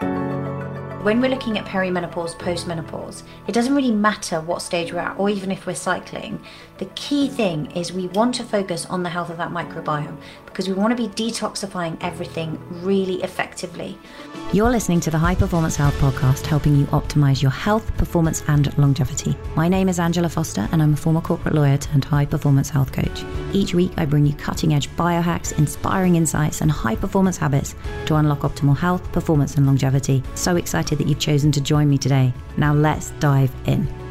When we're looking at perimenopause, postmenopause, it doesn't really matter what stage we're at, or even if we're cycling. The key thing is we want to focus on the health of that microbiome because we want to be detoxifying everything really effectively. You're listening to the High Performance Health Podcast, helping you optimize your health, performance, and longevity. My name is Angela Foster, and I'm a former corporate lawyer turned high performance health coach. Each week, I bring you cutting edge biohacks, inspiring insights, and high performance habits to unlock optimal health, performance, and longevity. So excited that you've chosen to join me today. Now, let's dive in.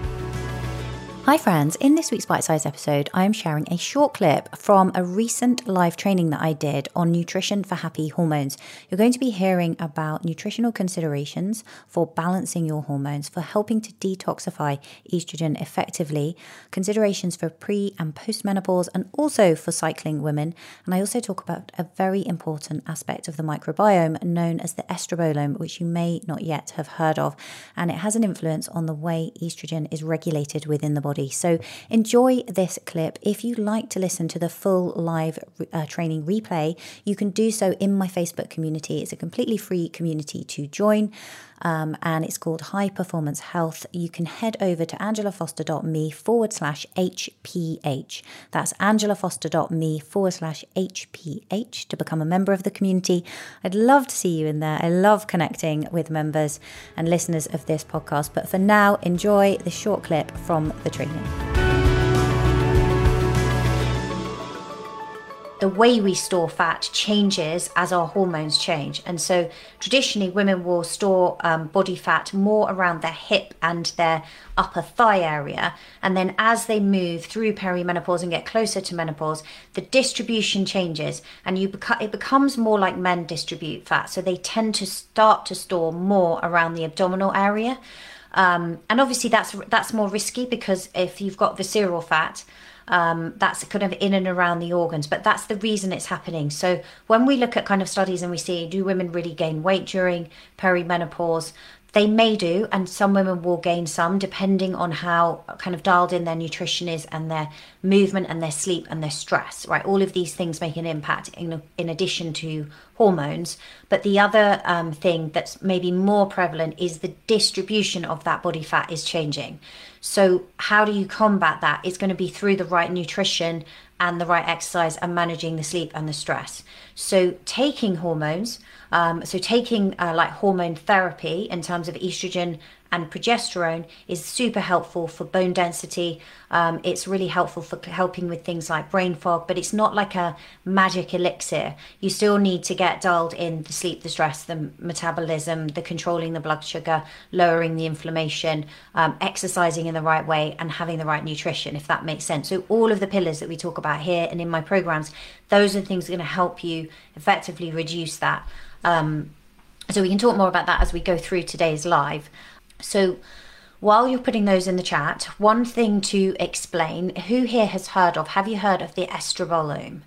Hi, friends. In this week's bite sized episode, I am sharing a short clip from a recent live training that I did on nutrition for happy hormones. You're going to be hearing about nutritional considerations for balancing your hormones, for helping to detoxify estrogen effectively, considerations for pre and post menopause, and also for cycling women. And I also talk about a very important aspect of the microbiome known as the estrobolome, which you may not yet have heard of. And it has an influence on the way estrogen is regulated within the body body. So enjoy this clip. If you'd like to listen to the full live uh, training replay, you can do so in my Facebook community. It's a completely free community to join. Um, and it's called High Performance Health. You can head over to angelafoster.me forward slash HPH. That's angelafoster.me forward slash HPH to become a member of the community. I'd love to see you in there. I love connecting with members and listeners of this podcast. But for now, enjoy the short clip from the training. The way we store fat changes as our hormones change. And so traditionally, women will store um, body fat more around their hip and their upper thigh area. And then as they move through perimenopause and get closer to menopause, the distribution changes and you beca- it becomes more like men distribute fat. So they tend to start to store more around the abdominal area. Um, and obviously that's that's more risky because if you've got visceral fat, um, that's kind of in and around the organs, but that's the reason it's happening. So when we look at kind of studies and we see do women really gain weight during perimenopause, they may do, and some women will gain some depending on how kind of dialed in their nutrition is and their movement and their sleep and their stress, right? All of these things make an impact in, in addition to hormones. But the other um, thing that's maybe more prevalent is the distribution of that body fat is changing. So, how do you combat that? It's going to be through the right nutrition and the right exercise and managing the sleep and the stress. So, taking hormones, um, so taking uh, like hormone therapy in terms of estrogen and progesterone is super helpful for bone density. Um, it's really helpful for helping with things like brain fog, but it's not like a magic elixir. You still need to get dialed in the sleep, the stress, the metabolism, the controlling the blood sugar, lowering the inflammation, um, exercising in the right way, and having the right nutrition, if that makes sense. So, all of the pillars that we talk about here and in my programs, those are things that are going to help you effectively reduce that. Um, so we can talk more about that as we go through today's live. So while you're putting those in the chat, one thing to explain who here has heard of, have you heard of the estrobolome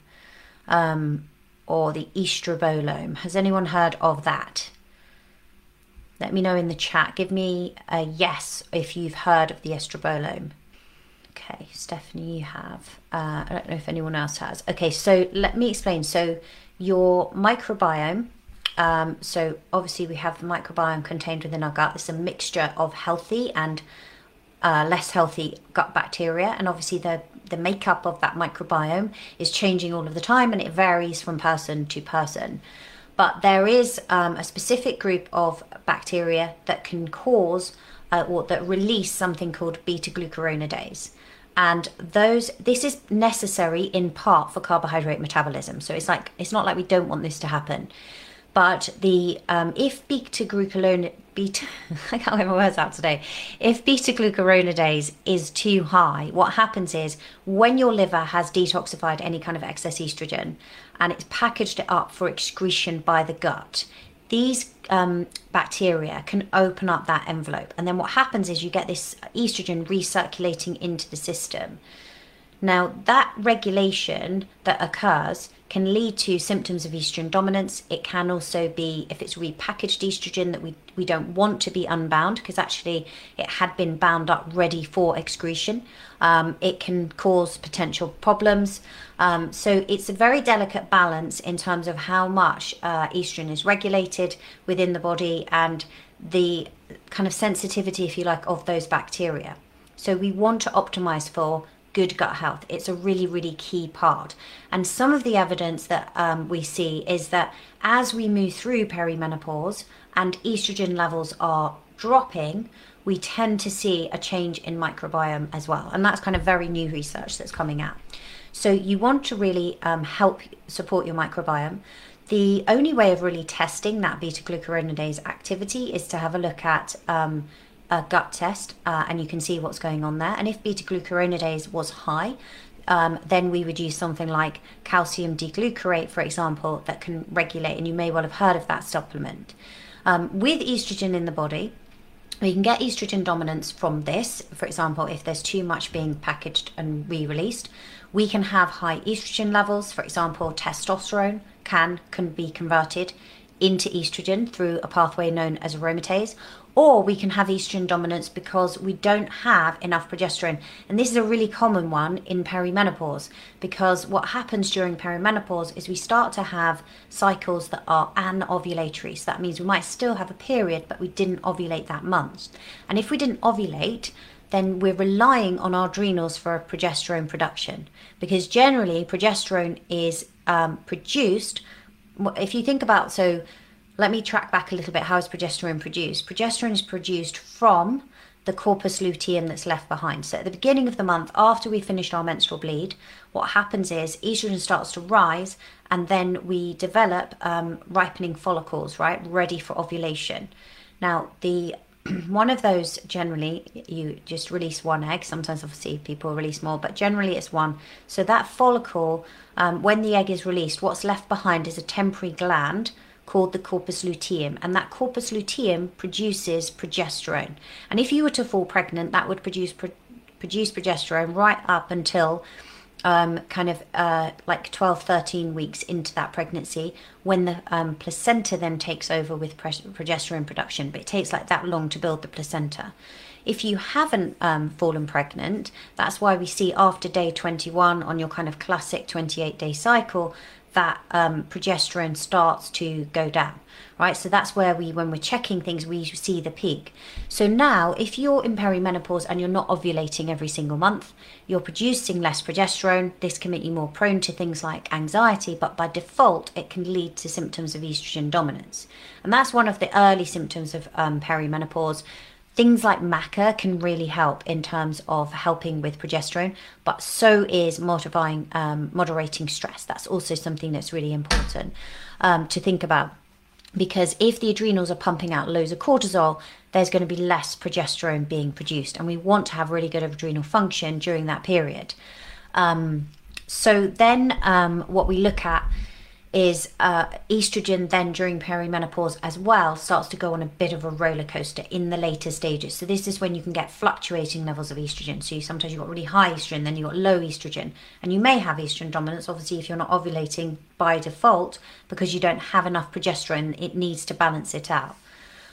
um, or the estrobolome? Has anyone heard of that? Let me know in the chat. Give me a yes if you've heard of the estrobolome. Okay, Stephanie, you have. Uh, I don't know if anyone else has. Okay, so let me explain. So, your microbiome um, so obviously we have the microbiome contained within our gut. It's a mixture of healthy and uh, less healthy gut bacteria, and obviously the the makeup of that microbiome is changing all of the time, and it varies from person to person. But there is um, a specific group of bacteria that can cause uh, or that release something called beta glucuronidase and those this is necessary in part for carbohydrate metabolism so it's like it's not like we don't want this to happen but the um, if beta glucuronidase beta I can't get my words out today. If beta glucuronidase is too high, what happens is when your liver has detoxified any kind of excess estrogen and it's packaged it up for excretion by the gut, these um, bacteria can open up that envelope, and then what happens is you get this estrogen recirculating into the system. Now, that regulation that occurs can lead to symptoms of estrogen dominance. It can also be, if it's repackaged estrogen, that we, we don't want to be unbound because actually it had been bound up ready for excretion. Um, it can cause potential problems. Um, so it's a very delicate balance in terms of how much uh, estrogen is regulated within the body and the kind of sensitivity, if you like, of those bacteria. So we want to optimize for good gut health. It's a really, really key part. And some of the evidence that um, we see is that as we move through perimenopause and estrogen levels are dropping, we tend to see a change in microbiome as well. And that's kind of very new research that's coming out. So you want to really um, help support your microbiome. The only way of really testing that beta glucuronidase activity is to have a look at um, a gut test uh, and you can see what's going on there. And if beta glucuronidase was high, um, then we would use something like calcium D-glucarate, for example, that can regulate, and you may well have heard of that supplement. Um, with estrogen in the body, we can get estrogen dominance from this. For example, if there's too much being packaged and re released, we can have high estrogen levels. For example, testosterone can, can be converted into estrogen through a pathway known as aromatase, or we can have estrogen dominance because we don't have enough progesterone. And this is a really common one in perimenopause because what happens during perimenopause is we start to have cycles that are anovulatory. So that means we might still have a period, but we didn't ovulate that month. And if we didn't ovulate, then we're relying on our adrenals for progesterone production because generally progesterone is um, produced. If you think about so let me track back a little bit. How is progesterone produced? Progesterone is produced from the corpus luteum that's left behind. So at the beginning of the month, after we finished our menstrual bleed, what happens is estrogen starts to rise, and then we develop um, ripening follicles, right, ready for ovulation. Now, the one of those generally you just release one egg. Sometimes, obviously, people release more, but generally it's one. So that follicle, um, when the egg is released, what's left behind is a temporary gland called the corpus luteum, and that corpus luteum produces progesterone. And if you were to fall pregnant, that would produce pro- produce progesterone right up until um, kind of uh, like 12, 13 weeks into that pregnancy, when the um, placenta then takes over with progesterone production. But it takes like that long to build the placenta. If you haven't um, fallen pregnant, that's why we see after day 21 on your kind of classic 28 day cycle that um, progesterone starts to go down right? So that's where we when we're checking things we see the peak. So now if you're in perimenopause and you're not ovulating every single month you're producing less progesterone. This can make you more prone to things like anxiety but by default it can lead to symptoms of estrogen dominance. And that's one of the early symptoms of um, perimenopause Things like maca can really help in terms of helping with progesterone, but so is modifying, um, moderating stress. That's also something that's really important um, to think about because if the adrenals are pumping out loads of cortisol, there's going to be less progesterone being produced, and we want to have really good adrenal function during that period. Um, so then, um, what we look at is uh, estrogen then during perimenopause as well starts to go on a bit of a roller coaster in the later stages. So this is when you can get fluctuating levels of estrogen. So you, sometimes you've got really high estrogen, then you've got low estrogen, and you may have estrogen dominance. Obviously, if you're not ovulating by default because you don't have enough progesterone, it needs to balance it out.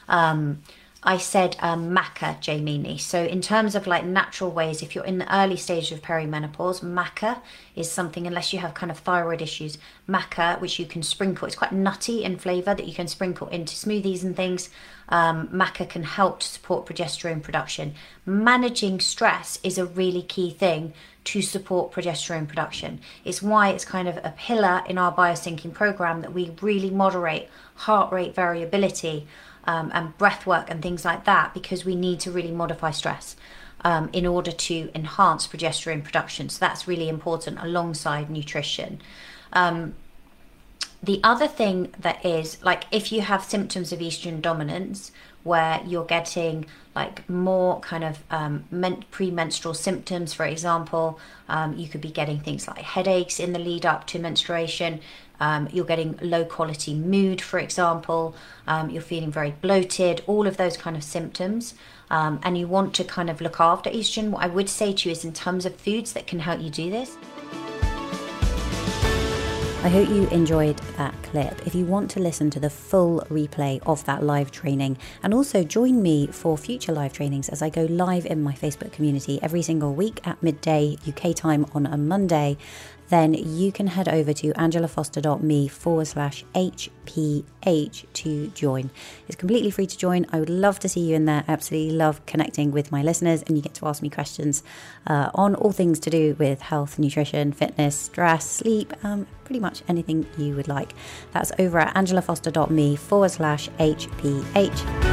Um, I said um, maca, Jamie. So, in terms of like natural ways, if you're in the early stage of perimenopause, maca is something, unless you have kind of thyroid issues, maca, which you can sprinkle. It's quite nutty in flavour that you can sprinkle into smoothies and things. Um, maca can help to support progesterone production. Managing stress is a really key thing to support progesterone production. It's why it's kind of a pillar in our biosyncing program that we really moderate heart rate variability um, and breath work and things like that because we need to really modify stress um, in order to enhance progesterone production. So that's really important alongside nutrition. Um, the other thing that is like if you have symptoms of estrogen dominance where you're getting like more kind of um, men- premenstrual symptoms, for example, um, you could be getting things like headaches in the lead up to menstruation. Um, you're getting low quality mood, for example, um, you're feeling very bloated, all of those kind of symptoms. Um, and you want to kind of look after estrogen, what I would say to you is in terms of foods that can help you do this. I hope you enjoyed that clip. If you want to listen to the full replay of that live training and also join me for future live trainings as I go live in my Facebook community every single week at midday UK time on a Monday, then you can head over to angelafoster.me forward slash HPH to join. It's completely free to join. I would love to see you in there. Absolutely love connecting with my listeners, and you get to ask me questions uh, on all things to do with health, nutrition, fitness, stress, sleep, um, pretty much anything you would like. That's over at angelafoster.me forward slash HPH.